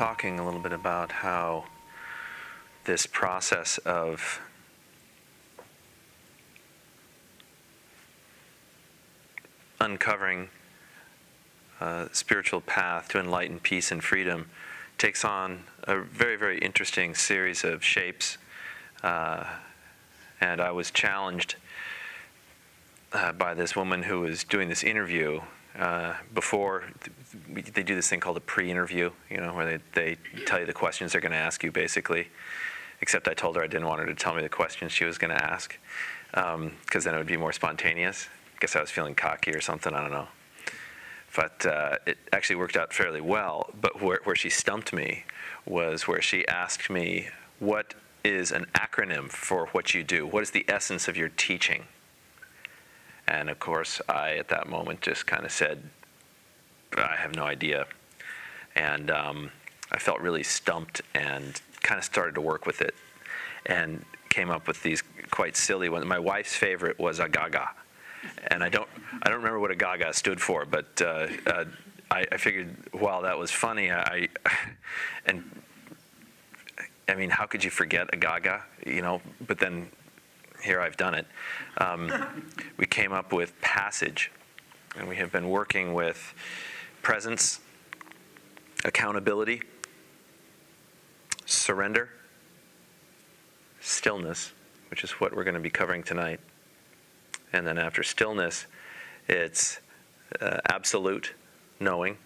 Talking a little bit about how this process of uncovering a spiritual path to enlightened peace and freedom takes on a very, very interesting series of shapes. Uh, and I was challenged uh, by this woman who was doing this interview uh, before they do this thing called a pre-interview, you know, where they, they tell you the questions they're going to ask you, basically. Except I told her I didn't want her to tell me the questions she was going to ask, because um, then it would be more spontaneous. I guess I was feeling cocky or something. I don't know. But uh, it actually worked out fairly well. But where, where she stumped me was where she asked me, What is an acronym for what you do? What is the essence of your teaching? And of course, I at that moment just kind of said, I have no idea. And um, I felt really stumped and kind of started to work with it and came up with these quite silly ones. My wife's favorite was a gaga and I don't I don't remember what a Gaga stood for, but uh, uh, I, I, figured while that was funny, I and I mean, how could you forget a Gaga? You know, but then here I've done it. Um, we came up with passage, and we have been working with presence, accountability, surrender, stillness, which is what we're going to be covering tonight and then after stillness, it's uh, absolute knowing,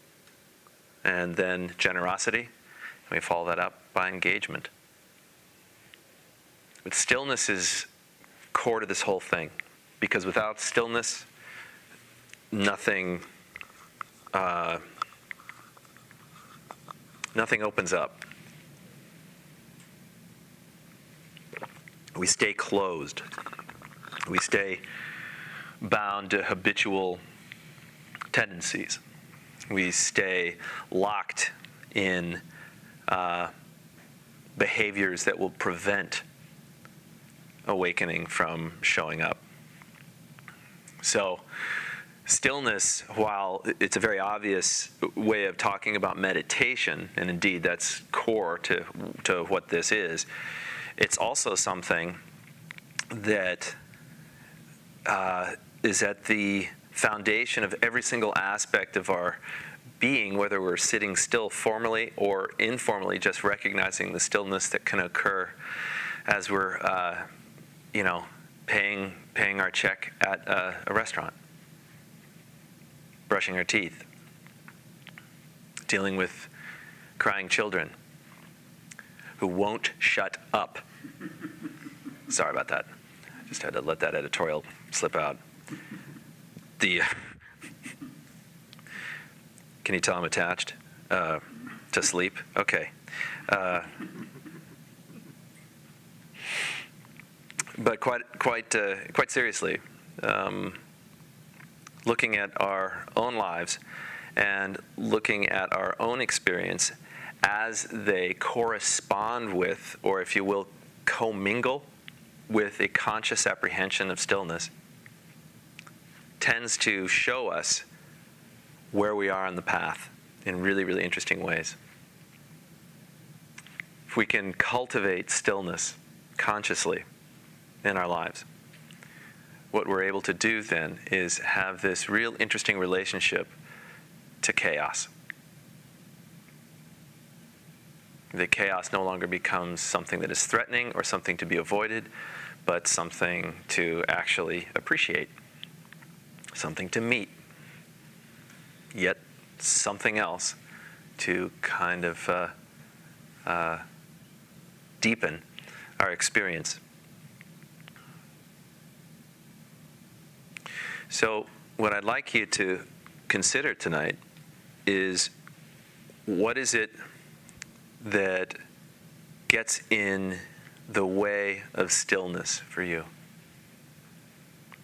and then generosity. We follow that up by engagement. But stillness is core to this whole thing, because without stillness, nothing. Uh, nothing opens up. We stay closed. We stay bound to habitual tendencies. We stay locked in uh, behaviors that will prevent awakening from showing up. So, stillness, while it's a very obvious way of talking about meditation, and indeed that's core to, to what this is, it's also something that uh, is at the foundation of every single aspect of our being, whether we're sitting still formally or informally, just recognizing the stillness that can occur as we're, uh, you know, paying paying our check at a, a restaurant, brushing our teeth, dealing with crying children who won't shut up. Sorry about that. Just had to let that editorial slip out the. Can you tell I'm attached uh, to sleep? Okay. Uh, but quite, quite, uh, quite seriously, um, looking at our own lives and looking at our own experience as they correspond with, or if you will, commingle with a conscious apprehension of stillness tends to show us where we are on the path in really, really interesting ways. If we can cultivate stillness consciously in our lives, what we're able to do then is have this real interesting relationship to chaos. The chaos no longer becomes something that is threatening or something to be avoided, but something to actually appreciate something to meet, yet something else to kind of uh, uh, deepen our experience. So, what I'd like you to consider tonight is what is it that gets in the way of stillness for you?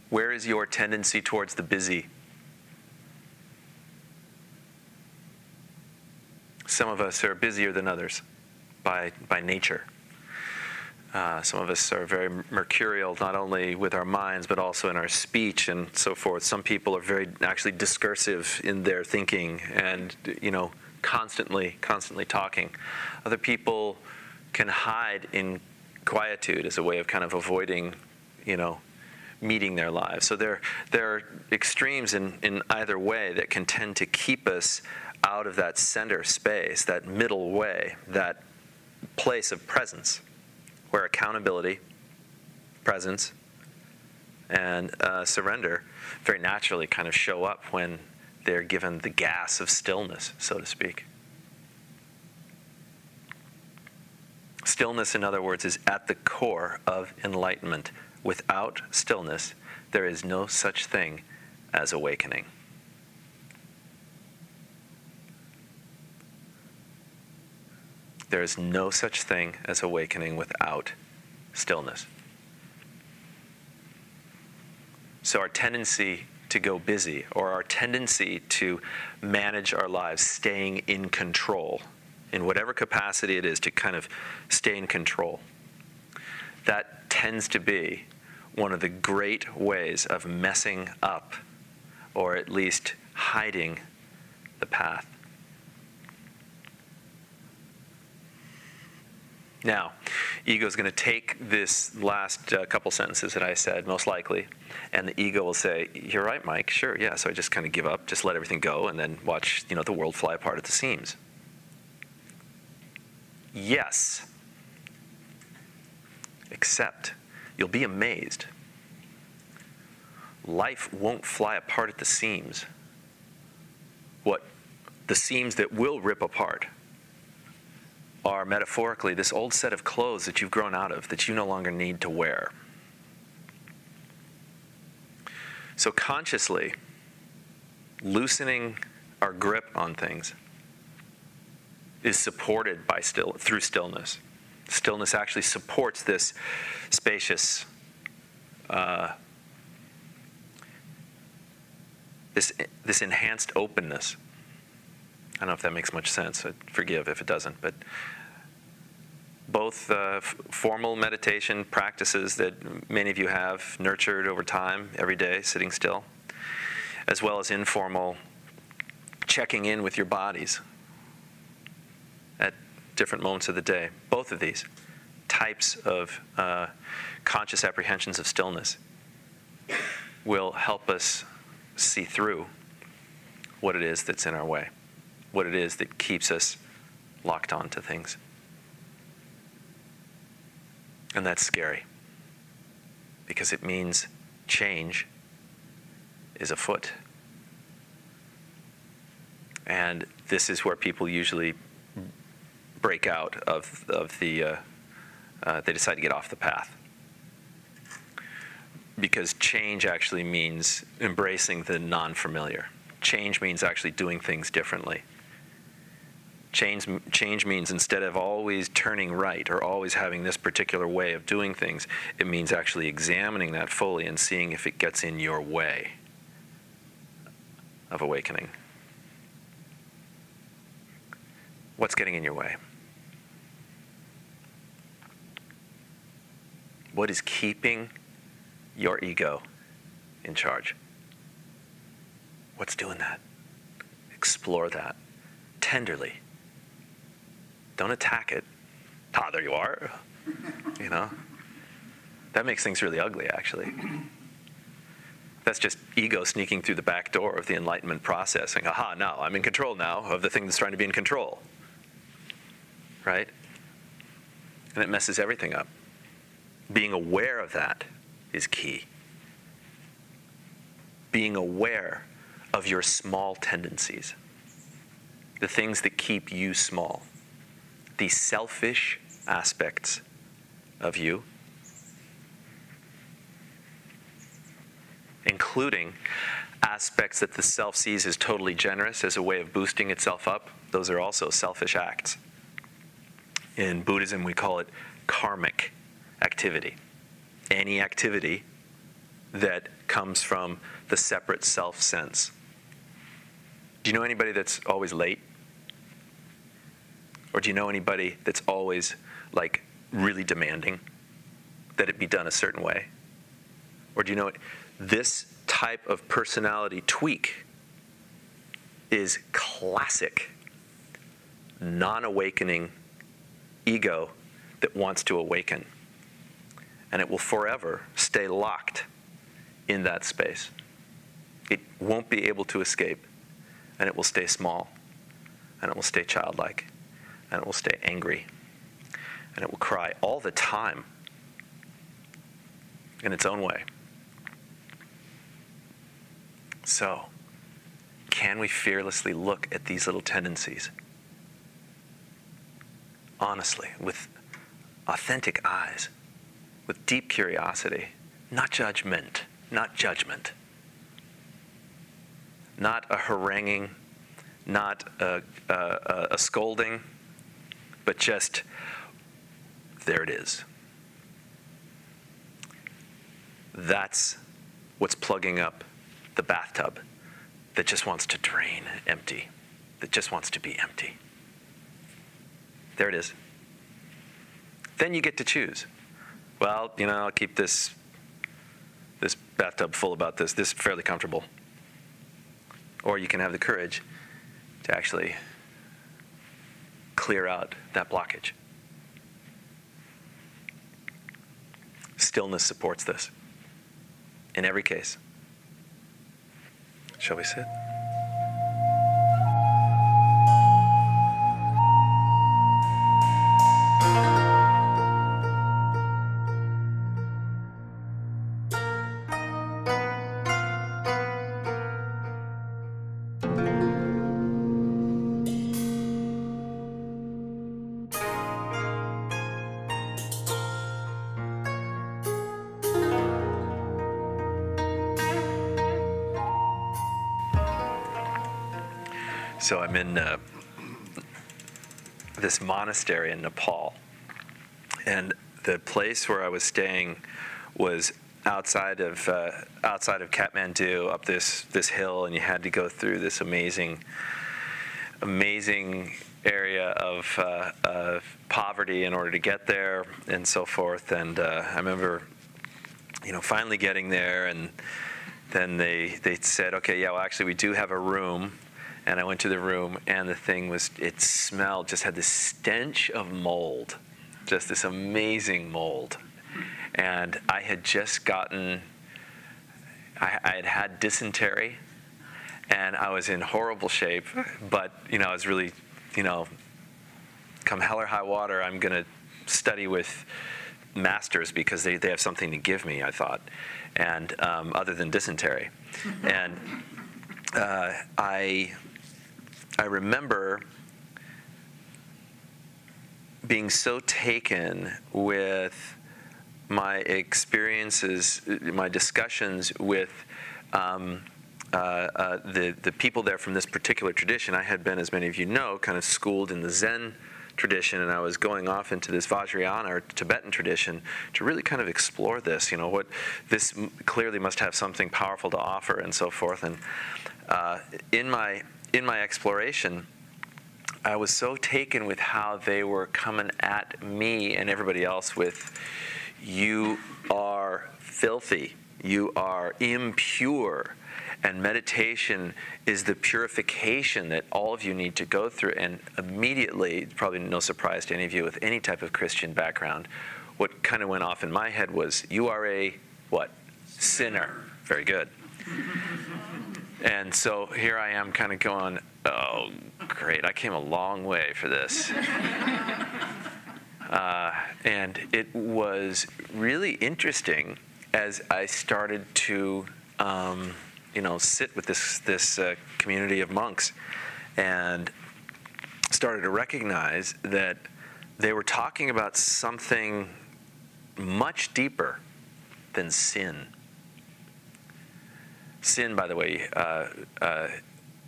Where is your tendency towards the busy? Some of us are busier than others by, by nature. Uh, some of us are very mercurial, not only with our minds, but also in our speech and so forth. Some people are very actually discursive in their thinking and, you know, constantly, constantly talking. Other people can hide in quietude as a way of kind of avoiding, you know, meeting their lives. So there, there are extremes in, in either way that can tend to keep us out of that center space, that middle way, that place of presence where accountability, presence, and uh, surrender very naturally kind of show up when they're given the gas of stillness, so to speak. Stillness, in other words, is at the core of enlightenment. Without stillness, there is no such thing as awakening. There is no such thing as awakening without stillness. So, our tendency to go busy, or our tendency to manage our lives, staying in control, in whatever capacity it is, to kind of stay in control, that tends to be one of the great ways of messing up, or at least hiding the path. Now, ego is going to take this last uh, couple sentences that I said, most likely, and the ego will say, "You're right, Mike. Sure, yeah." So I just kind of give up, just let everything go, and then watch, you know, the world fly apart at the seams. Yes, except you'll be amazed. Life won't fly apart at the seams. What the seams that will rip apart are metaphorically this old set of clothes that you've grown out of that you no longer need to wear. So, consciously loosening our grip on things is supported by still through stillness. Stillness actually supports this spacious, uh, this this enhanced openness I don't know if that makes much sense. I forgive if it doesn't, but both uh, f- formal meditation practices that many of you have nurtured over time, every day, sitting still, as well as informal checking in with your bodies at different moments of the day. Both of these types of uh, conscious apprehensions of stillness will help us see through what it is that's in our way what it is that keeps us locked onto things. And that's scary because it means change is afoot. And this is where people usually break out of, of the, uh, uh, they decide to get off the path. Because change actually means embracing the non familiar. Change means actually doing things differently. Change, change means instead of always turning right or always having this particular way of doing things, it means actually examining that fully and seeing if it gets in your way of awakening. What's getting in your way? What is keeping your ego in charge? What's doing that? Explore that tenderly don't attack it. Ah, there you are. You know? That makes things really ugly, actually. That's just ego sneaking through the back door of the enlightenment process, saying, aha, now I'm in control now of the thing that's trying to be in control. Right? And it messes everything up. Being aware of that is key. Being aware of your small tendencies, the things that keep you small the selfish aspects of you. including aspects that the self sees as totally generous as a way of boosting itself up. Those are also selfish acts. In Buddhism, we call it karmic activity. Any activity that comes from the separate self sense. Do you know anybody that's always late? Or do you know anybody that's always like really demanding that it be done a certain way? Or do you know this type of personality tweak is classic non awakening ego that wants to awaken. And it will forever stay locked in that space. It won't be able to escape, and it will stay small, and it will stay childlike, and it will stay angry, and it will cry all the time in its own way. So, can we fearlessly look at these little tendencies? Honestly, with authentic eyes, with deep curiosity, not judgment, not judgment, not a haranguing, not a, a, a scolding, but just there it is. That's what's plugging up the bathtub that just wants to drain empty, that just wants to be empty. There it is. Then you get to choose. Well, you know, I'll keep this this bathtub full about this. This is fairly comfortable. Or you can have the courage to actually clear out that blockage. Stillness supports this in every case. Shall we sit? Monastery in Nepal, and the place where I was staying was outside of uh, outside of Kathmandu, up this this hill, and you had to go through this amazing, amazing area of, uh, of poverty in order to get there, and so forth. And uh, I remember, you know, finally getting there, and then they they said, okay, yeah, well, actually, we do have a room and I went to the room, and the thing was, it smelled, just had this stench of mold, just this amazing mold. And I had just gotten, I, I had had dysentery, and I was in horrible shape, but, you know, I was really, you know, come hell or high water, I'm going to study with masters because they, they have something to give me, I thought, and um, other than dysentery. and uh, I I remember being so taken with my experiences, my discussions with um, uh, uh, the, the people there from this particular tradition. I had been, as many of you know, kind of schooled in the Zen tradition, and I was going off into this Vajrayana or Tibetan tradition to really kind of explore this. You know, what this clearly must have something powerful to offer, and so forth. And uh, in my in my exploration, I was so taken with how they were coming at me and everybody else with, you are filthy, you are impure. And meditation is the purification that all of you need to go through. And immediately, probably no surprise to any of you with any type of Christian background, what kind of went off in my head was, you are a what? Sinner. Very good. And so here I am kind of going, oh, great, I came a long way for this. uh, and it was really interesting as I started to, um, you know, sit with this, this uh, community of monks and started to recognize that they were talking about something much deeper than sin Sin, by the way, uh, uh,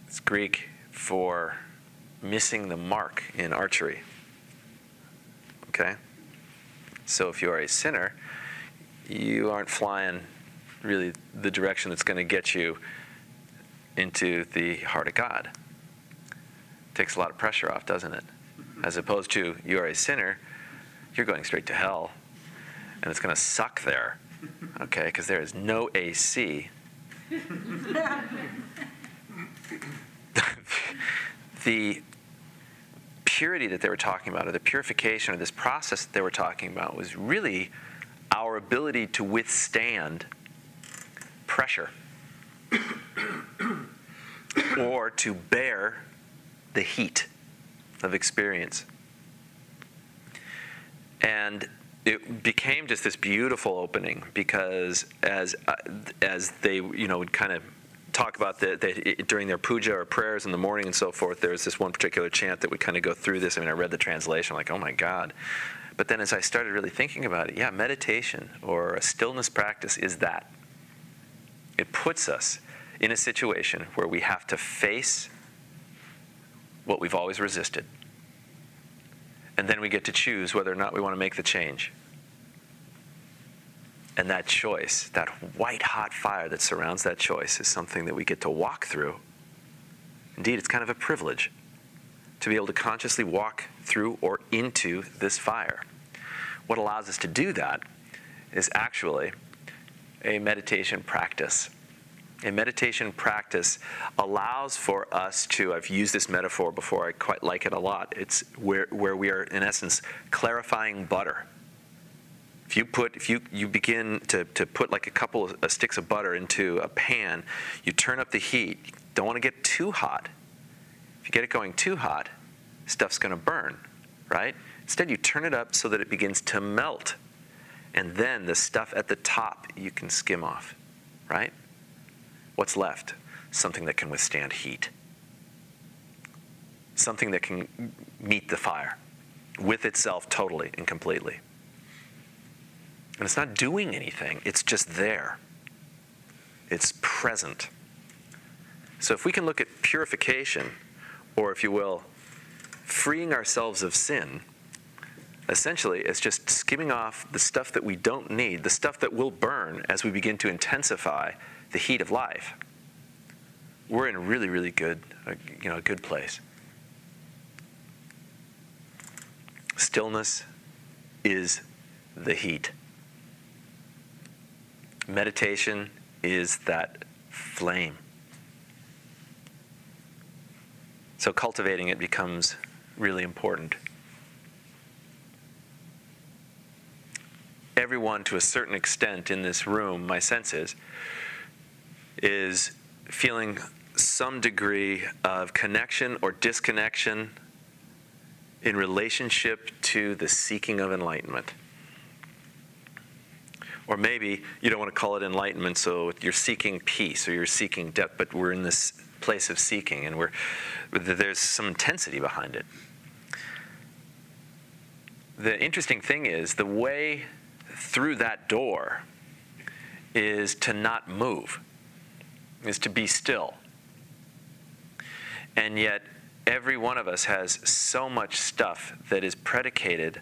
it's Greek for missing the mark in archery. Okay? So if you are a sinner, you aren't flying really the direction that's going to get you into the heart of God. takes a lot of pressure off, doesn't it? As opposed to you are a sinner, you're going straight to hell, and it's going to suck there, okay? Because there is no AC. the purity that they were talking about, or the purification, or this process that they were talking about, was really our ability to withstand pressure or to bear the heat of experience. And it became just this beautiful opening because as uh, as they you know would kind of talk about the, the, during their puja or prayers in the morning and so forth there's this one particular chant that would kind of go through this i mean i read the translation I'm like oh my god but then as i started really thinking about it yeah meditation or a stillness practice is that it puts us in a situation where we have to face what we've always resisted. And then we get to choose whether or not we want to make the change. And that choice, that white hot fire that surrounds that choice, is something that we get to walk through. Indeed, it's kind of a privilege to be able to consciously walk through or into this fire. What allows us to do that is actually a meditation practice. A meditation practice allows for us to, I've used this metaphor before, I quite like it a lot. It's where, where we are, in essence, clarifying butter. If you put, if you, you begin to, to put like a couple of uh, sticks of butter into a pan, you turn up the heat. You don't want to get too hot. If you get it going too hot, stuff's going to burn, right? Instead, you turn it up so that it begins to melt and then the stuff at the top you can skim off, right? What's left? Something that can withstand heat. Something that can meet the fire with itself totally and completely. And it's not doing anything, it's just there. It's present. So if we can look at purification, or if you will, freeing ourselves of sin, essentially it's just skimming off the stuff that we don't need, the stuff that will burn as we begin to intensify the heat of life. We're in a really, really good, uh, you know, a good place. Stillness is the heat. Meditation is that flame. So cultivating it becomes really important. everyone to a certain extent in this room, my sense is, is feeling some degree of connection or disconnection in relationship to the seeking of enlightenment. Or maybe you don't want to call it enlightenment, so you're seeking peace or you're seeking depth, but we're in this place of seeking and we're, there's some intensity behind it. The interesting thing is the way through that door is to not move, is to be still. And yet, every one of us has so much stuff that is predicated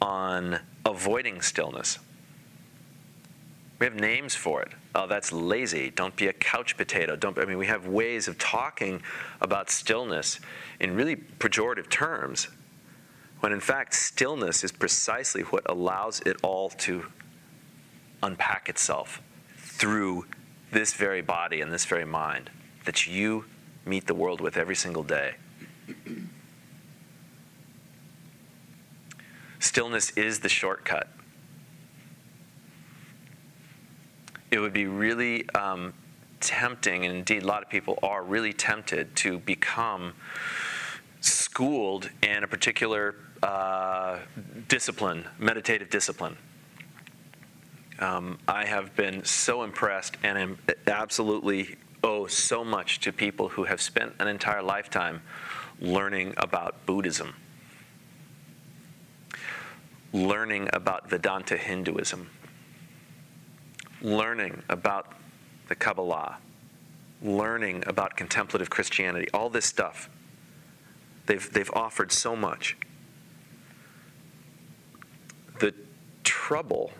on avoiding stillness. We have names for it. Oh, that's lazy. Don't be a couch potato. Don't. I mean, we have ways of talking about stillness in really pejorative terms when in fact, stillness is precisely what allows it all to unpack itself through this very body and this very mind that you meet the world with every single day. Stillness is the shortcut. It would be really um, tempting, and indeed, a lot of people are really tempted to become schooled in a particular uh, discipline, meditative discipline. Um, I have been so impressed and am absolutely owe so much to people who have spent an entire lifetime learning about Buddhism, learning about Vedanta Hinduism, learning about the Kabbalah, learning about contemplative Christianity, all this stuff. They've, they've offered so much. The trouble,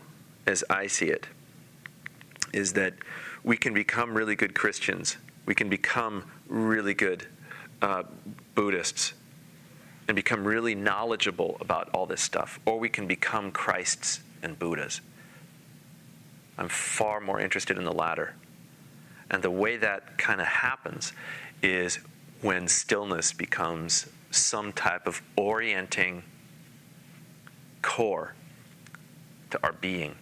as I see it, is that we can become really good Christians. We can become really good uh, Buddhists and become really knowledgeable about all this stuff, or we can become Christs and Buddhas. I'm far more interested in the latter. And the way that kind of happens is when stillness becomes some type of orienting core to our being.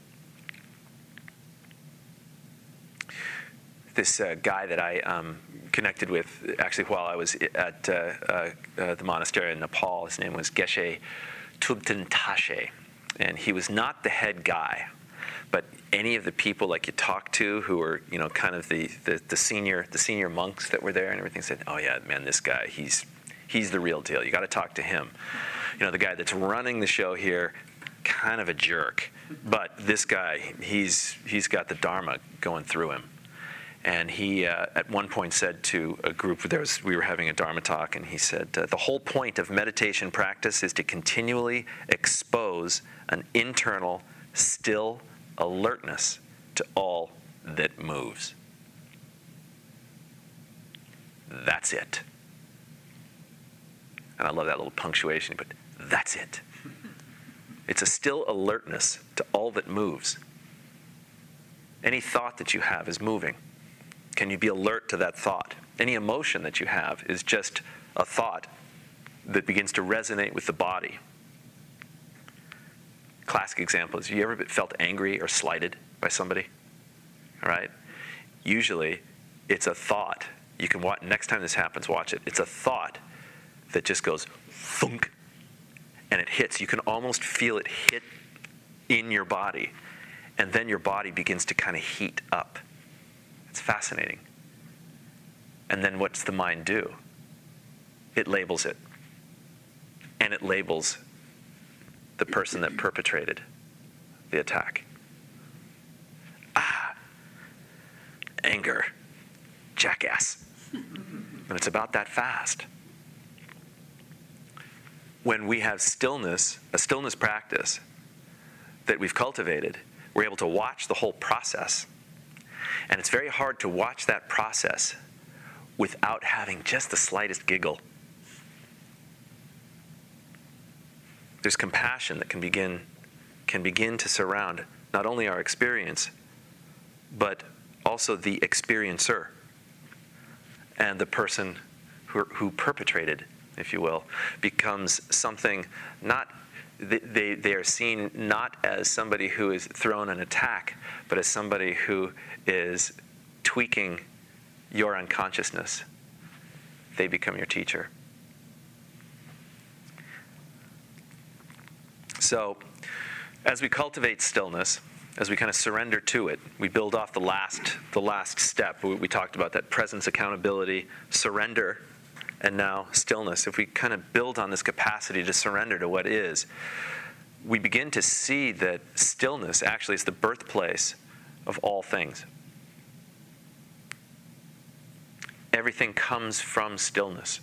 This uh, guy that I um, connected with, actually, while I was at uh, uh, uh the monastery in Nepal, his name was Geshe Tubten Tashe. And he was not the head guy but any of the people like you talk to who are you know kind of the, the, the senior the senior monks that were there and everything said oh yeah man this guy he's he's the real deal. You got to talk to him. You know the guy that's running the show here kind of a jerk but this guy he's he's got the dharma going through him and he uh, at one point said to a group there was we were having a dharma talk and he said uh, the whole point of meditation practice is to continually expose an internal still alertness to all that moves. That's it. And I love that little punctuation, but that's it. It's a still alertness to all that moves. Any thought that you have is moving. Can you be alert to that thought? Any emotion that you have is just a thought that begins to resonate with the body classic example is have you ever felt angry or slighted by somebody? All right? Usually it's a thought. You can watch, next time this happens, watch it. It's a thought that just goes thunk and it hits. You can almost feel it hit in your body. And then your body begins to kind of heat up. It's fascinating. And then what's the mind do? It labels it. And it labels the person that perpetrated the attack. Ah, anger, jackass. and it's about that fast. When we have stillness, a stillness practice that we've cultivated, we're able to watch the whole process. And it's very hard to watch that process without having just the slightest giggle. There's compassion that can begin can begin to surround not only our experience but also the experiencer and the person who, who perpetrated if you will becomes something not they, they are seen not as somebody who is thrown an attack but as somebody who is tweaking your unconsciousness. They become your teacher. So, as we cultivate stillness, as we kind of surrender to it, we build off the last the last step. We, we talked about that presence, accountability, surrender, and now stillness. If we kind of build on this capacity to surrender to what is, we begin to see that stillness actually is the birthplace of all things. Everything comes from stillness.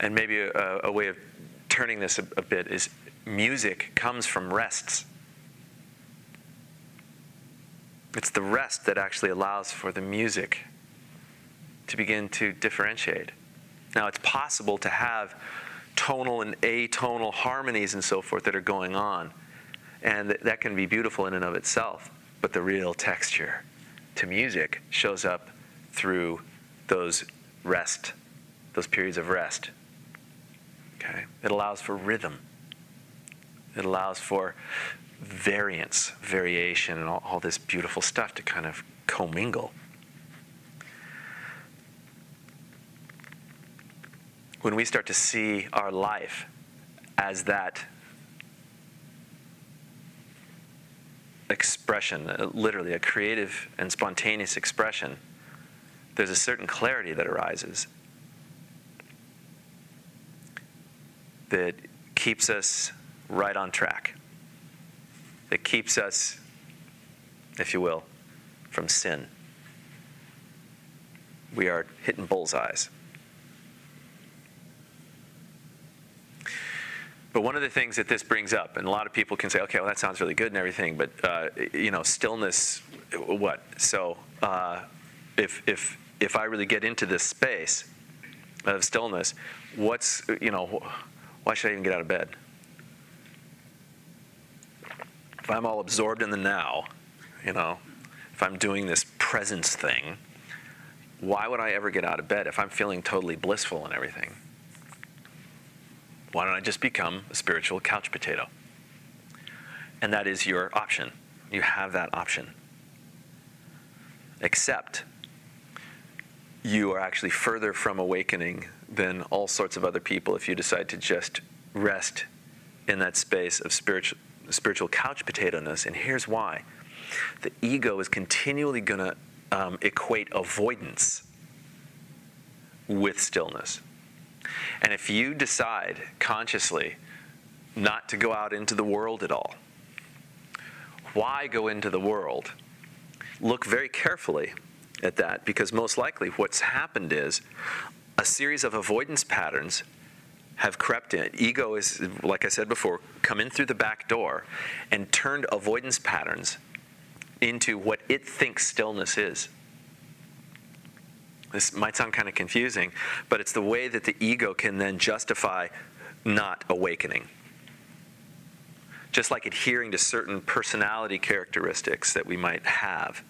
And maybe a, a way of turning this a, a bit is music comes from rests. It's the rest that actually allows for the music to begin to differentiate. Now, it's possible to have tonal and atonal harmonies and so forth that are going on, and that can be beautiful in and of itself. But the real texture to music shows up through those rest, those periods of rest. Okay? It allows for rhythm. It allows for variance, variation, and all, all this beautiful stuff to kind of commingle. When we start to see our life as that expression, uh, literally a creative and spontaneous expression, there's a certain clarity that arises. that keeps us right on track, that keeps us, if you will, from sin. we are hitting bullseyes. But one of the things that this brings up, and a lot of people can say, okay, well, that sounds really good and everything, but, uh, you know, stillness, what? So uh, if, if, if I really get into this space of stillness, what's, you know, why should I even get out of bed? If I'm all absorbed in the now, you know, if I'm doing this presence thing, why would I ever get out of bed if I'm feeling totally blissful and everything? Why don't I just become a spiritual couch potato? And that is your option. You have that option. Except you are actually further from awakening than all sorts of other people if you decide to just rest in that space of spiritual, spiritual couch potato ness. And here's why the ego is continually going to um, equate avoidance with stillness. And if you decide consciously not to go out into the world at all, why go into the world? Look very carefully at that because most likely what's happened is a series of avoidance patterns have crept in. Ego is, like I said before, come in through the back door and turned avoidance patterns into what it thinks stillness is. This might sound kind of confusing, but it's the way that the ego can then justify not awakening. Just like adhering to certain personality characteristics that we might have,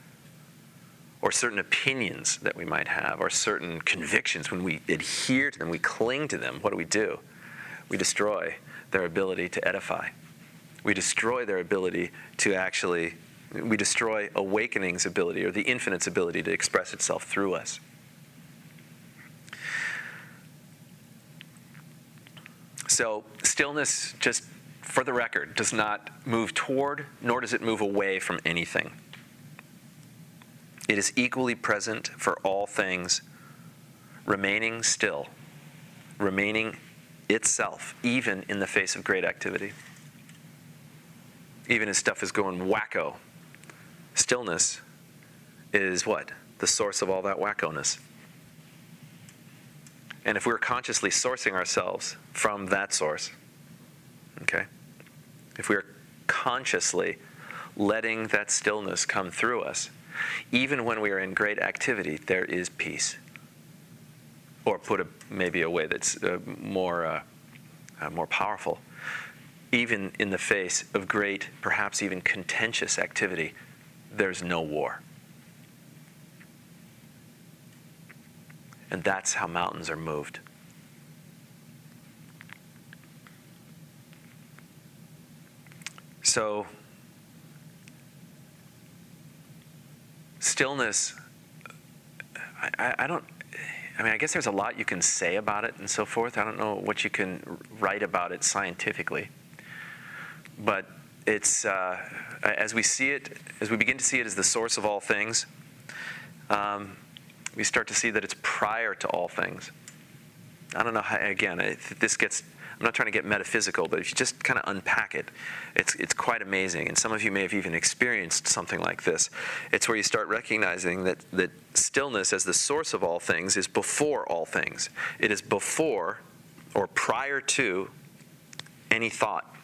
or certain opinions that we might have, or certain convictions, when we adhere to them, we cling to them, what do we do? We destroy their ability to edify. We destroy their ability to actually, we destroy awakening's ability or the infinite's ability to express itself through us. So, stillness, just for the record, does not move toward nor does it move away from anything. It is equally present for all things, remaining still, remaining itself, even in the face of great activity. Even as stuff is going wacko, stillness is what? The source of all that wackoness. And if we're consciously sourcing ourselves from that source, okay, if we're consciously letting that stillness come through us, even when we are in great activity, there is peace. Or put a, maybe a way that's uh, more, uh, uh, more powerful. Even in the face of great, perhaps even contentious activity, there's no war. And that's how mountains are moved. So, stillness, I, I, don't, I mean, I guess there's a lot you can say about it and so forth. I don't know what you can write about it scientifically. But it's, uh, as we see it, as we begin to see it as the source of all things, um, we start to see that it's prior to all things. I don't know how, again, this gets, I'm not trying to get metaphysical, but if you just kind of unpack it, it's, it's quite amazing. And some of you may have even experienced something like this. It's where you start recognizing that, that stillness, as the source of all things, is before all things. It is before or prior to any thought.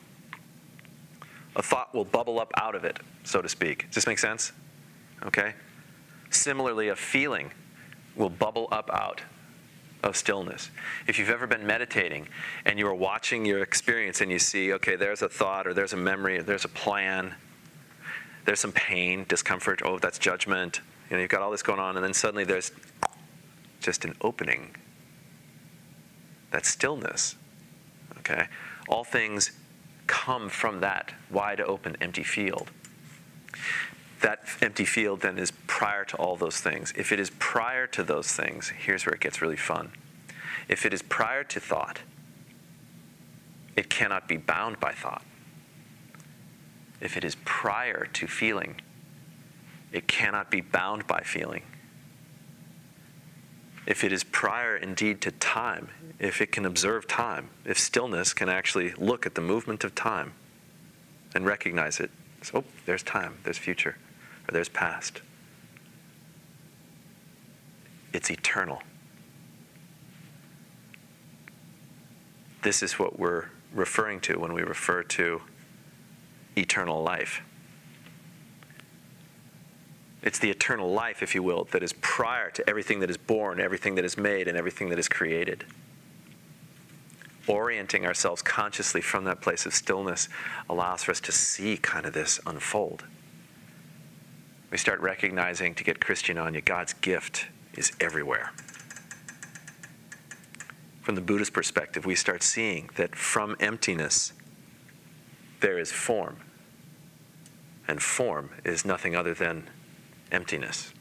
A thought will bubble up out of it, so to speak. Does this make sense? Okay? Similarly, a feeling will bubble up out of stillness. If you've ever been meditating and you are watching your experience and you see, okay, there's a thought or there's a memory or there's a plan, there's some pain, discomfort, oh, that's judgment. You know, you've got all this going on, and then suddenly there's just an opening. That's stillness. Okay? All things come from that wide open, empty field that empty field then is prior to all those things. If it is prior to those things, here's where it gets really fun. If it is prior to thought, it cannot be bound by thought. If it is prior to feeling, it cannot be bound by feeling. If it is prior indeed to time, if it can observe time, if stillness can actually look at the movement of time and recognize it, so, oh, there's time, there's future or there's past. it's eternal. This is what we're referring to when we refer to eternal life. It's the eternal life, if you will, that is prior to everything that is born, everything that is made, and everything that is created. Orienting ourselves consciously from that place of stillness allows for us to see kind of this unfold. We start recognizing, to get Christian on you, God's gift is everywhere. From the Buddhist perspective, we start seeing that from emptiness, there is form. And form is nothing other than emptiness.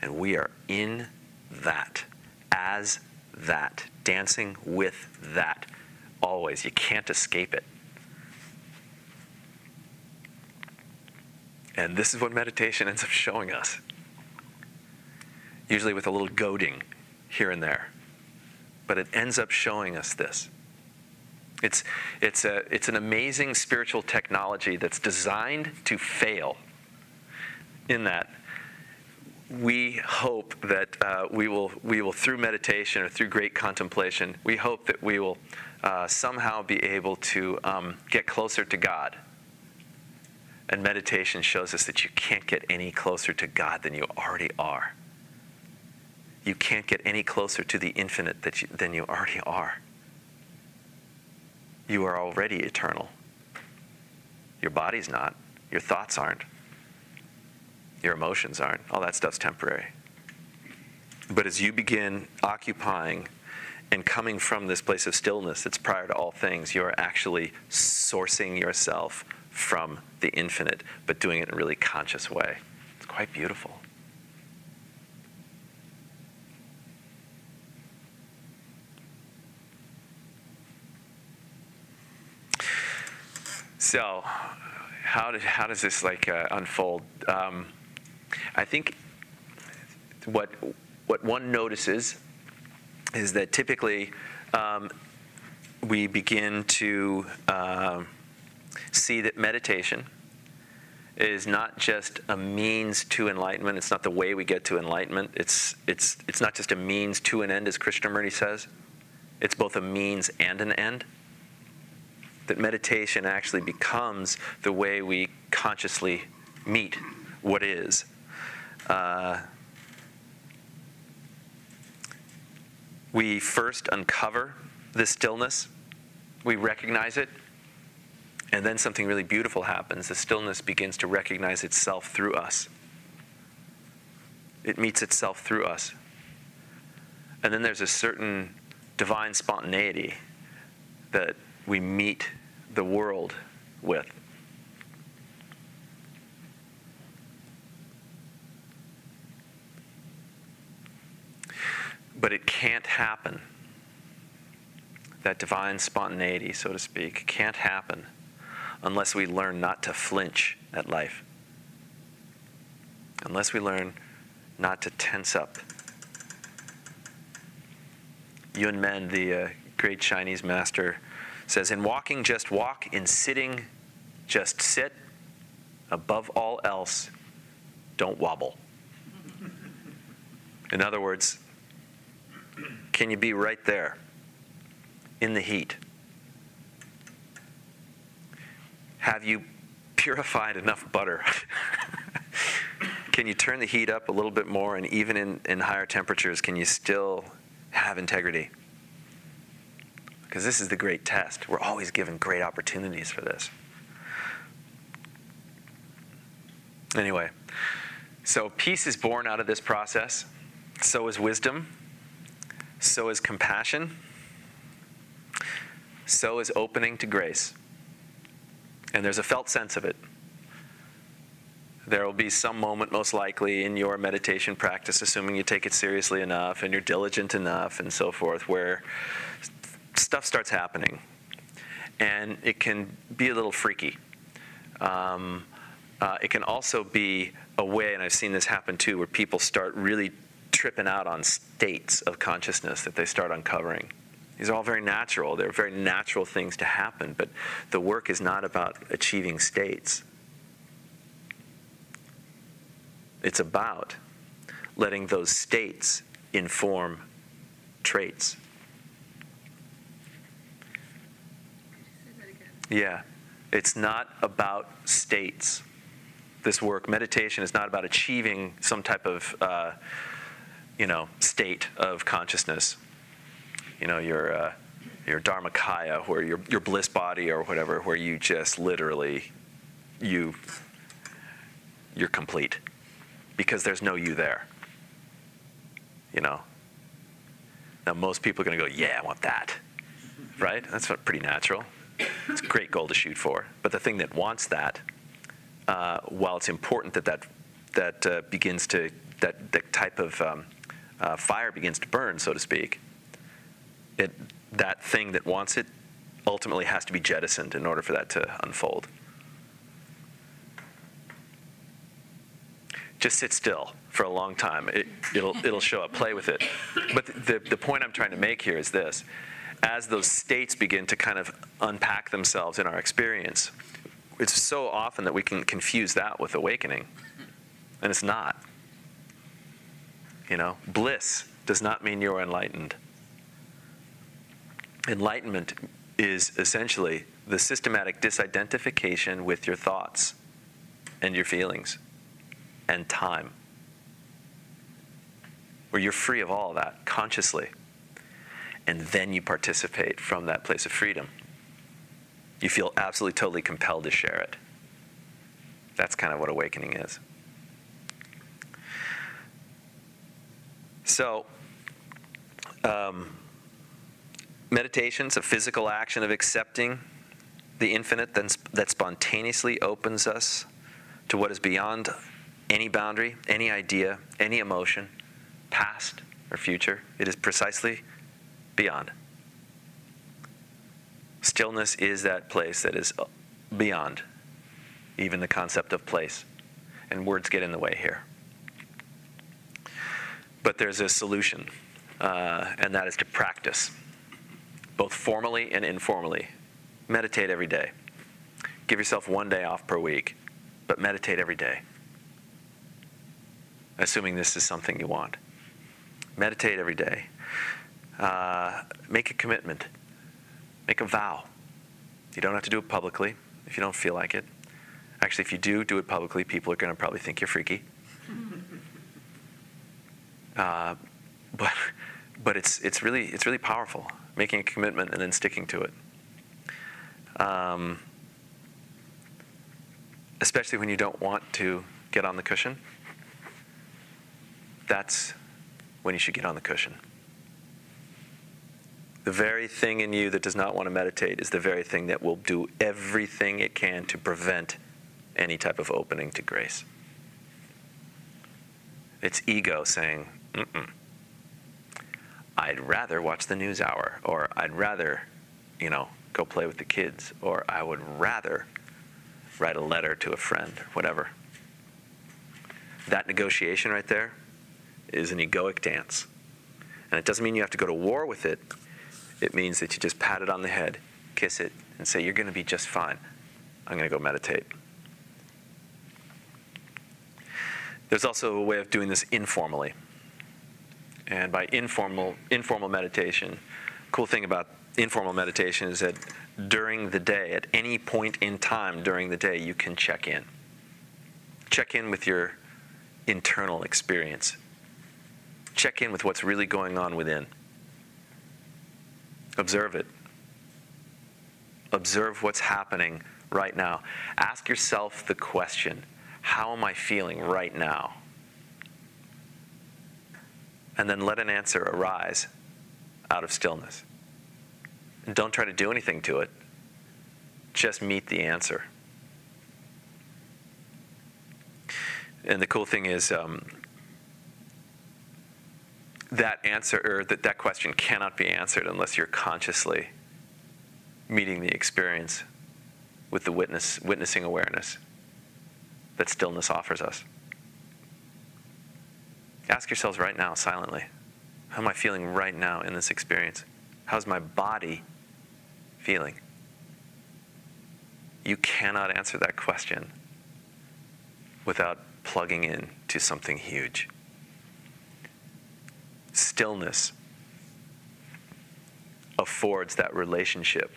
And we are in that, as that, dancing with that always. You can't escape it. And this is what meditation ends up showing us. Usually with a little goading here and there. But it ends up showing us this. It's, it's, a, it's an amazing spiritual technology that's designed to fail in that we hope that uh, we, will, we will, through meditation or through great contemplation, we hope that we will uh, somehow be able to um, get closer to God. And meditation shows us that you can't get any closer to God than you already are. You can't get any closer to the infinite that you, than you already are. You are already eternal. Your body's not, your thoughts aren't. Your emotions aren't. All that stuff's temporary. But as you begin occupying and coming from this place of stillness that's prior to all things, you're actually sourcing yourself from the infinite, but doing it in a really conscious way. It's quite beautiful. So, how, did, how does this like uh, unfold? Um, I think what what one notices is that typically um, we begin to uh, see that meditation is not just a means to enlightenment. It's not the way we get to enlightenment. It's it's it's not just a means to an end, as Krishnamurti says. It's both a means and an end. That meditation actually becomes the way we consciously meet what is uh, we first uncover the stillness, we recognize it, and then something really beautiful happens. The stillness begins to recognize itself through us. It meets itself through us. And then there's a certain divine spontaneity that we meet the world with. But it can't happen. That divine spontaneity, so to speak, can't happen unless we learn not to flinch at life. Unless we learn not to tense up. Yun Men, the uh, great Chinese master, says In walking, just walk. In sitting, just sit. Above all else, don't wobble. In other words, can you be right there in the heat? Have you purified enough butter? can you turn the heat up a little bit more and even in, in higher temperatures, can you still have integrity? Because this is the great test. We're always given great opportunities for this. Anyway, so peace is born out of this process. So is wisdom. So is compassion. So is opening to grace. And there's a felt sense of it. There will be some moment, most likely, in your meditation practice, assuming you take it seriously enough and you're diligent enough and so forth, where stuff starts happening. And it can be a little freaky. Um, uh, it can also be a way, and I've seen this happen too, where people start really tripping out on states of consciousness that they start uncovering. These are all very natural. They're very natural things to happen, but the work is not about achieving states. It's about letting those states inform traits. Yeah. It's not about states. This work, meditation, is not about achieving some type of, uh, you know, state of consciousness. You know, your, uh, your dharmakaya, or your, your bliss body, or whatever, where you just literally, you, you're complete, because there's no you there. You know. Now, most people are going to go, "Yeah, I want that," right? That's pretty natural. It's a great goal to shoot for. But the thing that wants that, uh, while it's important that that, that uh, begins to, that, that type of um, uh, fire begins to burn, so to speak, it, that thing that wants it ultimately has to be jettisoned in order for that to unfold. Just sit still for a long time. It, will it'll show up. Play with it. But the, the point I'm trying to make here is this as those states begin to kind of unpack themselves in our experience, it's so often that we can confuse that with awakening. And it's not. You know, bliss does not mean you're enlightened. Enlightenment is essentially the systematic disidentification with your thoughts and your feelings and time, where you're free of all of that consciously and then you participate from that place of freedom. You feel absolutely, totally compelled to share it. That's kind of what awakening is. So, um, meditation's a physical action of accepting the infinite that spontaneously opens us to what is beyond any boundary, any idea, any emotion, past or future. It is precisely beyond. Stillness is that place that is beyond even the concept of place. And words get in the way here. But there's a solution, uh, and that is to practice, both formally and informally. Meditate every day. Give yourself one day off per week, but meditate every day, assuming this is something you want. Meditate every day. Uh, make a commitment, make a vow. You don't have to do it publicly if you don't feel like it. Actually, if you do do it publicly, people are going to probably think you're freaky. Uh, but but it's it's really it's really powerful making a commitment and then sticking to it. Um, especially when you don't want to get on the cushion. That's when you should get on the cushion. The very thing in you that does not want to meditate is the very thing that will do everything it can to prevent any type of opening to grace. It's ego saying, Mm-mm. I'd rather watch the news hour, or I'd rather, you know, go play with the kids, or I would rather write a letter to a friend, or whatever. That negotiation right there is an egoic dance. And it doesn't mean you have to go to war with it. It means that you just pat it on the head, kiss it, and say, You're going to be just fine. I'm going to go meditate. There's also a way of doing this informally. And by informal, informal meditation, cool thing about informal meditation is that during the day, at any point in time during the day, you can check in. Check in with your internal experience. Check in with what's really going on within. Observe it. Observe what's happening right now. Ask yourself the question How am I feeling right now? And then let an answer arise out of stillness. And don't try to do anything to it, just meet the answer. And the cool thing is, um, that answer or that, that question cannot be answered unless you're consciously meeting the experience with the witness witnessing awareness that stillness offers us. Ask yourselves right now silently, how am I feeling right now in this experience? How's my body feeling? You cannot answer that question without plugging in to something huge stillness affords that relationship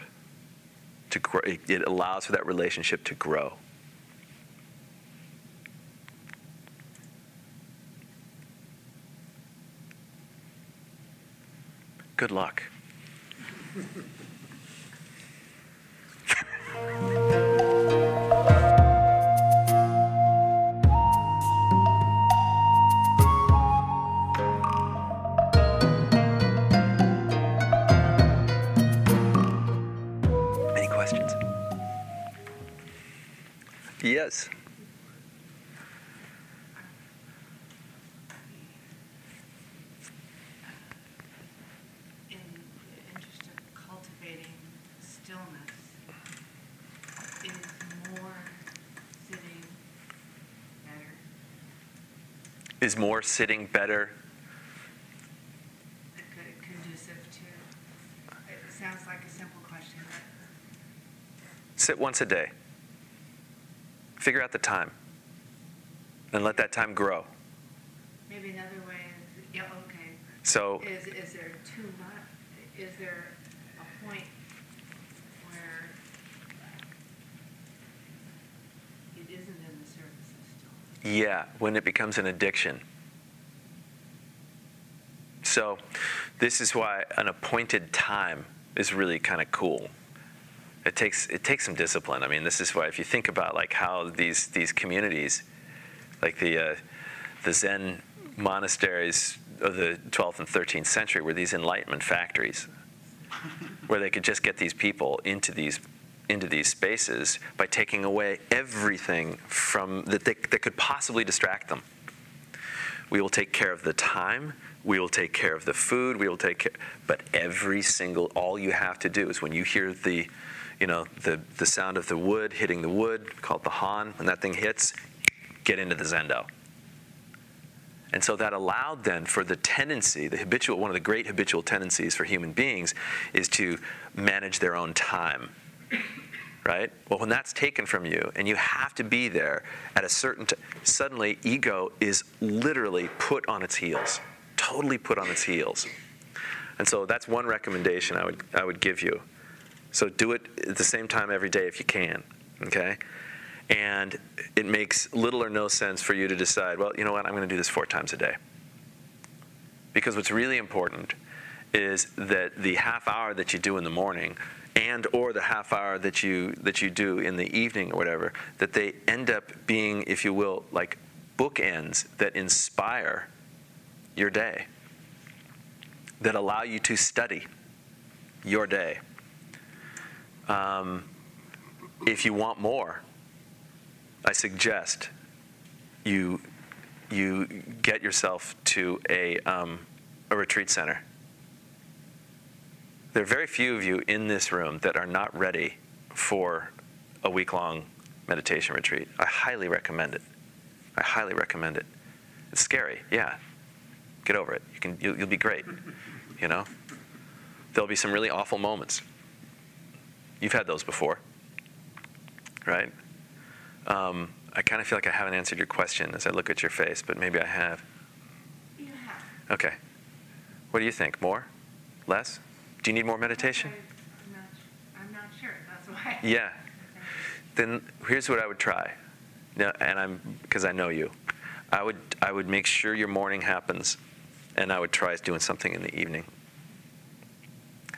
to grow, it allows for that relationship to grow. Good luck. Any questions? Yes. In the interest of cultivating stillness, is more sitting better? Is more sitting better? Conducive to, it sounds like a simple question, Sit once a day. Figure out the time and let that time grow. maybe another way is, yeah, okay. So, Is, is there too much, is there a point where it isn't in the service of stillness? Yeah, when it becomes an addiction. So, this is why an appointed time is really kind of cool. It takes it takes some discipline. I mean, this is why if you think about like how these these communities, like the uh, the Zen monasteries of the 12th and 13th century, were these enlightenment factories, where they could just get these people into these into these spaces by taking away everything from that they, that could possibly distract them. We will take care of the time. We will take care of the food. We will take care. But every single, all you have to do is when you hear the, you know, the the sound of the wood hitting the wood, called the han, when that thing hits, get into the zendo. And so that allowed then for the tendency, the habitual, one of the great habitual tendencies for human beings is to manage their own time. Right? Well, when that's taken from you and you have to be there at a certain time, suddenly ego is literally put on its heels, totally put on its heels. And so that's one recommendation I would, I would give you. So do it at the same time every day if you can, okay? And it makes little or no sense for you to decide, well, you know what, I'm going to do this four times a day. Because what's really important is that the half hour that you do in the morning and or the half hour that you that you do in the evening or whatever that they end up being if you will like bookends that inspire your day that allow you to study your day um, if you want more I suggest you you get yourself to a um, a retreat center. There are very few of you in this room that are not ready for a week long meditation retreat. I highly recommend it. I highly recommend it. It's scary, yeah. Get over it. You can you'll, you'll be great. You know. There'll be some really awful moments. You've had those before, right? Um, I kind of feel like I haven't answered your question as I look at your face, but maybe I have. You have. Okay. What do you think? More? Less? Do you need more meditation? I'm not, I'm not sure, that's why. Yeah. Then here's what I would try. Now, and I'm because I know you. I would I would make sure your morning happens, and I would try doing something in the evening.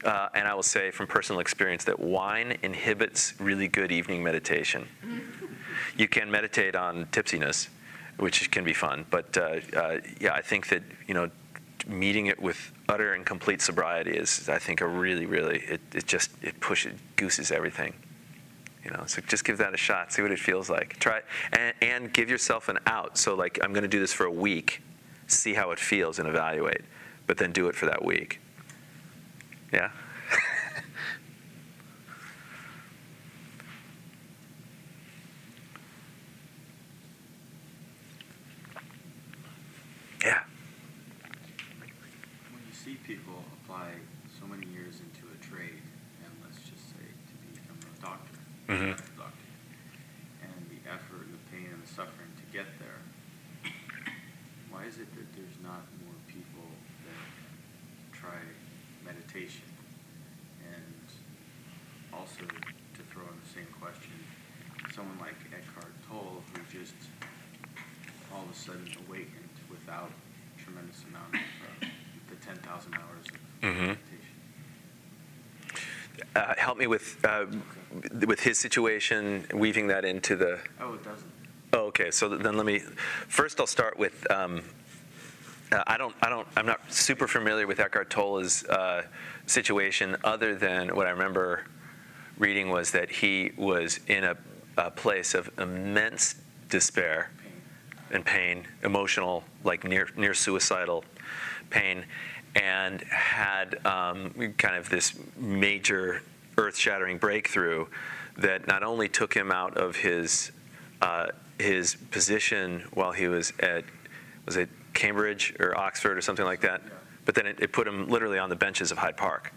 Uh, and I will say from personal experience that wine inhibits really good evening meditation. you can meditate on tipsiness, which can be fun, but uh, uh, yeah, I think that you know meeting it with utter and complete sobriety is, I think, a really, really it, it just it pushes gooses everything. You know, so just give that a shot. See what it feels like. Try and, and give yourself an out. So like, I'm going to do this for a week, see how it feels, and evaluate. But then do it for that week. Yeah. yeah. When you see people apply so many years into a trade, and let's just say to become a Mhm. medical and the effort, and the pain, and the suffering to get there, why is it that there's not more people that try meditation? And also to throw in the same question, someone like Eckhart Tolle, who just all of a sudden awakened without tremendous amount of uh, the 10,000 hours of Mhm. meditation. Uh, help me with uh, with his situation, weaving that into the. Oh, it doesn't. Oh, okay. So then let me. First, I'll start with. Um, uh, I don't. I don't. I'm not super familiar with Eckhart Tolle's uh, situation, other than what I remember reading was that he was in a, a place of immense despair and pain, emotional, like near near suicidal pain, and had um, kind of this major earth-shattering breakthrough that not only took him out of his uh, his position while he was at was it Cambridge or Oxford or something like that, but then it, it put him literally on the benches of Hyde Park,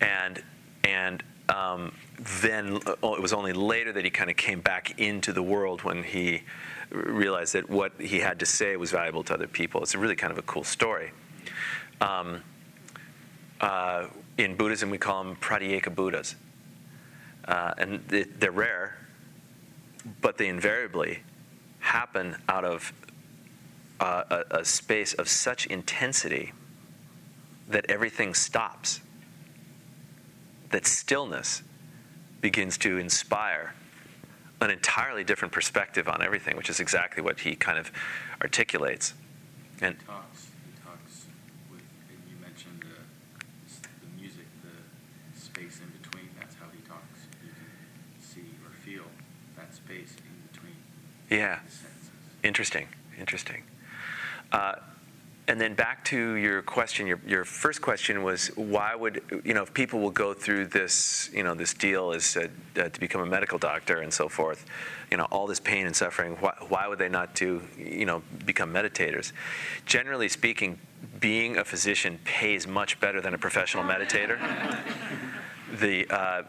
and and um, then uh, it was only later that he kind of came back into the world when he realized that what he had to say was valuable to other people. It's really kind of a cool story. Um, uh, in Buddhism, we call them Pratyeka Buddhas, uh, and they- they're rare, but they invariably happen out of uh, a, a space of such intensity that everything stops that stillness begins to inspire an entirely different perspective on everything, which is exactly what he kind of articulates. And He talks. He talks with. And you mentioned the, s- the music, the space in between. That's how he talks. You can see or feel that space in between yeah, interesting, interesting. Uh, and then back to your question. Your, your first question was why would you know if people will go through this you know this deal is uh, to become a medical doctor and so forth, you know all this pain and suffering. Why, why would they not do you know become meditators? Generally speaking, being a physician pays much better than a professional meditator. the uh,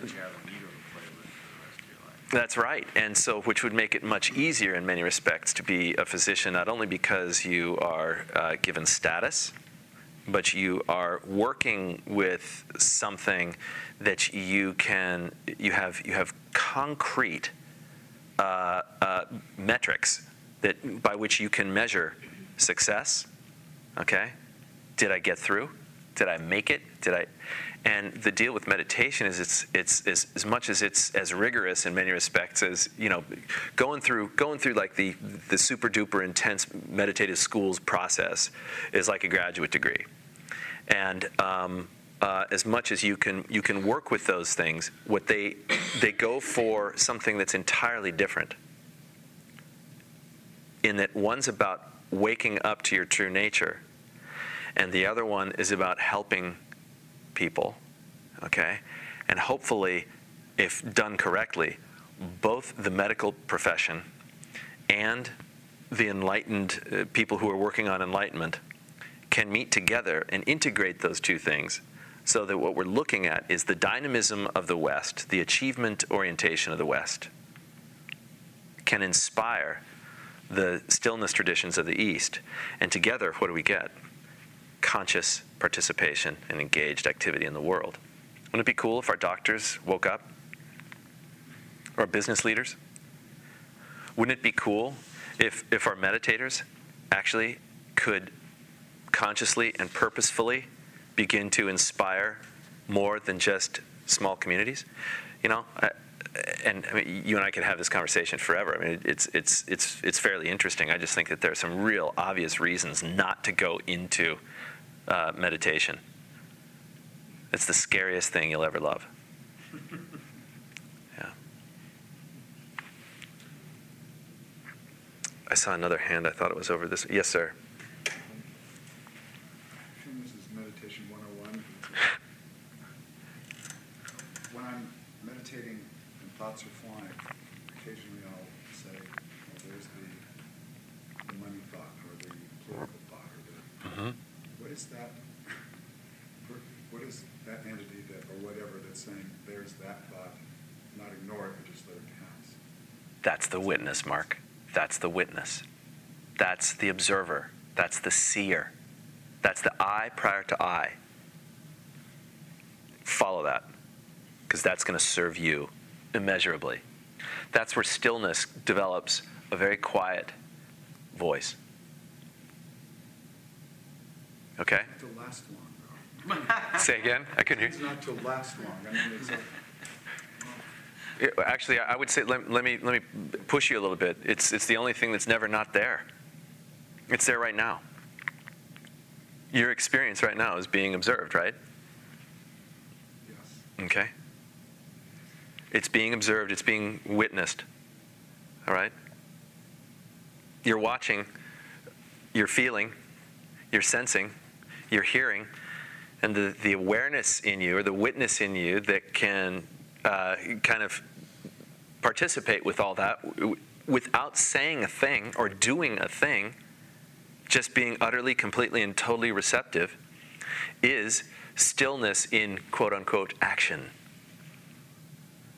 But you have an ego to play with for the rest of your life. That's right. And so, which would make it much easier in many respects to be a physician, not only because you are uh, given status, but you are working with something that you can, you have, you have concrete uh, uh, metrics that by which you can measure success. Okay, did I get through? Did I make it? Did I? And the deal with meditation is it's it's, it's as much as it's as rigorous in many respects as you know, going through going through like the the super duper intense meditative schools process is like a graduate degree, and. Um, uh, as much as you can, you can work with those things. What they they go for something that's entirely different. In that one's about waking up to your true nature, and the other one is about helping people, okay? And hopefully, if done correctly, both the medical profession and the enlightened uh, people who are working on enlightenment can meet together and integrate those two things so that what we're looking at is the dynamism of the West, the achievement orientation of the West, can inspire the stillness traditions of the East. And together, what do we get? Conscious participation and engaged activity in the world. Wouldn't it be cool if our doctors woke up? Or business leaders? Wouldn't it be cool if, if our meditators actually could consciously and purposefully begin to inspire more than just small communities? You know, I, and I mean, you and I could have this conversation forever. I mean, it's it's it's it's fairly interesting. I just think that there are some real obvious reasons not to go into uh, meditation. It's the scariest thing you'll ever love. Yeah. I saw another hand. I thought it was over this. Yes, sir. This is meditation 101. When I'm meditating and thoughts are flying, occasionally I'll say, well, there's the, the money thought or the political thought or the, Mm-hmm. What is that? What is that entity that, or whatever that's saying, there's that thought, not ignore it, but just let it pass? That's the witness, Mark. That's the witness. That's the observer. That's the seer. That's the I prior to I. Follow that, because that's going to serve you immeasurably. That's where stillness develops a very quiet voice. Okay? To last long, though. Say again? I couldn't It's hear. not to last long. I mean, it's a, Actually, I would say let, let me let me push you a little bit. It's it's the only thing that's never not there. It's there right now. Your experience right now is being observed, right? yes. Okay. It's being observed, it's being witnessed. All right? You're watching, you're feeling, you're sensing, you're hearing, and the, the awareness in you or the witness in you that can uh, kind of participate with all that without saying a thing or doing a thing, just being utterly, completely, and totally receptive, is stillness in quote unquote action.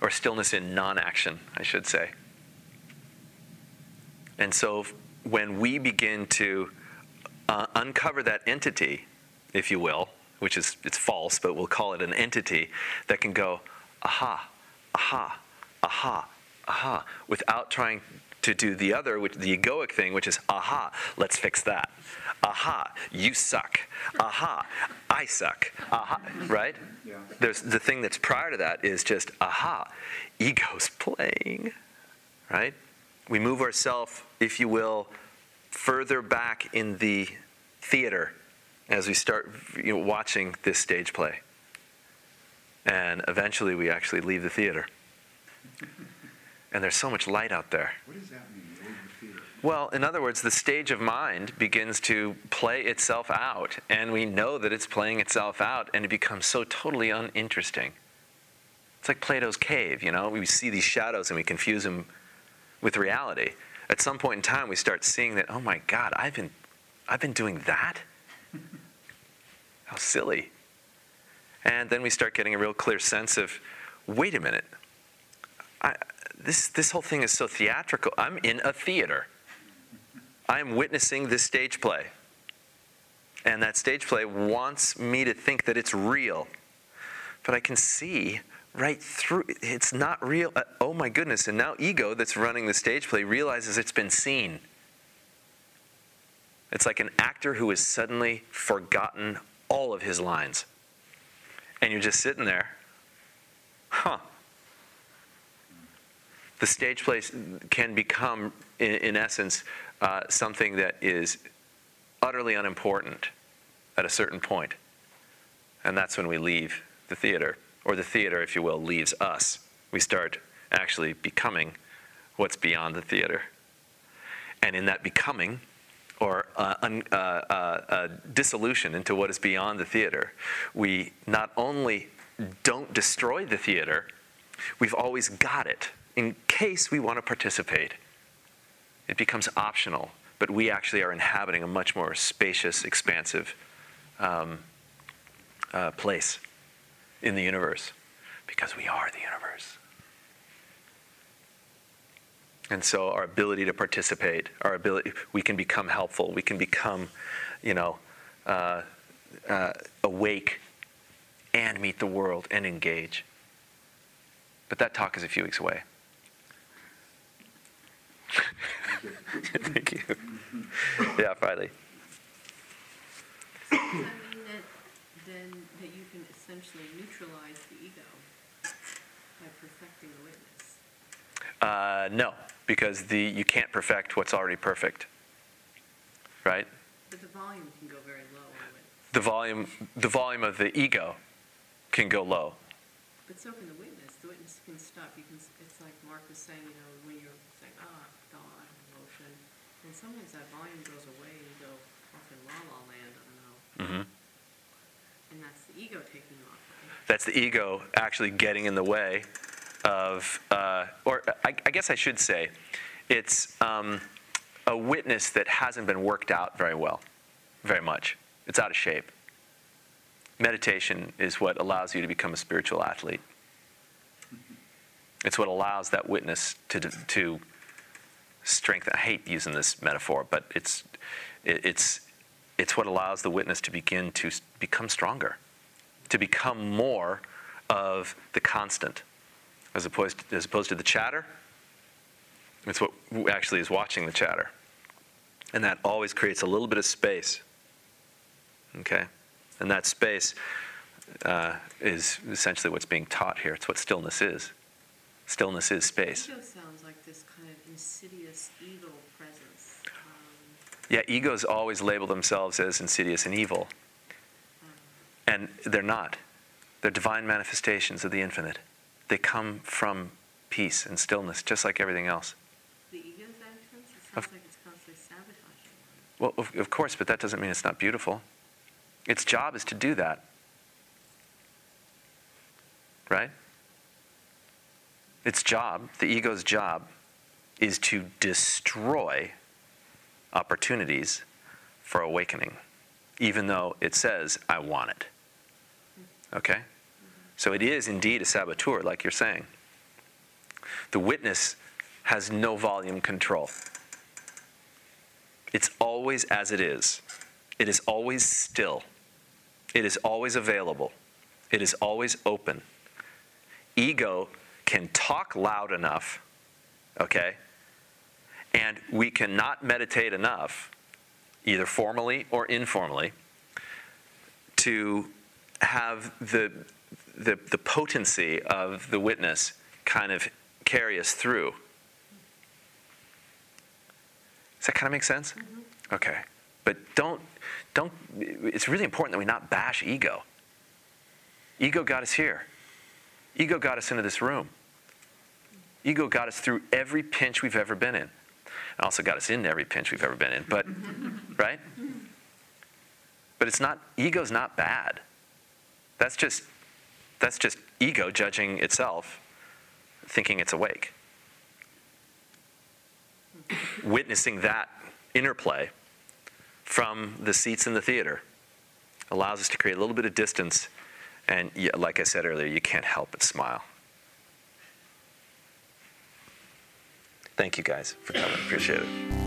Or stillness in non action, I should say. And so when we begin to uh, uncover that entity, if you will, which is it's false, but we'll call it an entity that can go, aha, aha, aha, aha, without trying to do the other, which the egoic thing, which is aha, let's fix that. Aha, you suck. Aha, I suck. Aha, right? Yeah. There's the thing that's prior to that is just aha, ego's playing, right? We move ourselves, if you will, further back in the theater as we start you know, watching this stage play. And eventually we actually leave the theater. And there's so much light out there. What does that mean, leave the theater? Well, in other words, the stage of mind begins to play itself out, and we know that it's playing itself out, and it becomes so totally uninteresting. It's like Plato's cave, you know? We see these shadows and we confuse them with reality. At some point in time, we start seeing that, oh my God, I've been, I've been doing that? How silly. And then we start getting a real clear sense of, wait a minute, I, this, this whole thing is so theatrical. I'm in a theater. I'm witnessing this stage play. And that stage play wants me to think that it's real. But I can see right through it's not real. Uh, oh my goodness. And now ego that's running the stage play realizes it's been seen. It's like an actor who has suddenly forgotten all of his lines. And you're just sitting there. Huh the stage play can become, in, in essence, uh, something that is utterly unimportant at a certain point. And that's when we leave the theater, or the theater, if you will, leaves us. We start actually becoming what's beyond the theater. And in that becoming, or uh, un, uh, uh, dissolution into what is beyond the theater, we not only don't destroy the theater, we've always got it in case we want to participate. It becomes optional, but we actually are inhabiting a much more spacious, expansive um, uh, place in the universe because we are the universe. And so our ability to participate, our ability, we can become helpful, we can become, you know, uh, uh, awake and meet the world and engage. But that talk is a few weeks away. Thank you. Yeah, Friday. Does that mean that, then, that you can essentially neutralize the ego by perfecting the witness? Uh, no, because the you can't perfect what's already perfect. Right? But the volume can go very low the volume, the volume of the ego, can go low. But so can the witness. The witness can stop. You can, it's like Mark was saying, you know, when you're saying, ah, thought, emotion, and sometimes that volume goes away and you go off in la la land, I don't know. hmm And that's the ego taking off, right? That's the ego actually getting in the way of, uh, or I, I guess I should say, it's um, a witness that hasn't been worked out very well, very much. It's out of shape. Meditation is what allows you to become a spiritual athlete. It's what allows that witness to, to strengthen. I hate using this metaphor, but it's, it's, it's what allows the witness to begin to become stronger, to become more of the constant, as opposed to, as opposed to the chatter. It's what actually is watching the chatter. And that always creates a little bit of space. Okay? And that space uh, is essentially what's being taught here. It's what stillness is. Stillness is space. Ego sounds like this kind of insidious evil presence. Um, Yeah, egos always label themselves as insidious and evil. And they're not. They're divine manifestations of the infinite. They come from peace and stillness, just like everything else. The ego's actions, it Of- like it's constantly sabotaging. Well, of, of course, but that doesn't mean it's not beautiful. Its job is to do that. Right? Its job, the ego's job, is to destroy opportunities for awakening, even though it says, I want it. Mm. Okay? So it is indeed a saboteur, like you're saying. The witness has no volume control. It's always as it is. It is always still. It is always available. It is always open. Ego can talk loud enough, okay? And we cannot meditate enough, either formally or informally, to have the, the, the potency of the witness kind of carry us through. Does that kind of make sense? Mm-hmm. Okay. But don't, don't, it's really important that we not bash ego. Ego got us here. Ego got us into this room. Ego got us through every pinch we've ever been in. And also got us in every pinch we've ever been in. But, right? But it's not, ego's not bad. That's just, that's just ego judging itself, thinking it's awake. Witnessing that interplay from the seats in the theater allows us to create a little bit of distance. And like I said earlier, you can't help but smile. Thank you guys for coming. Appreciate it.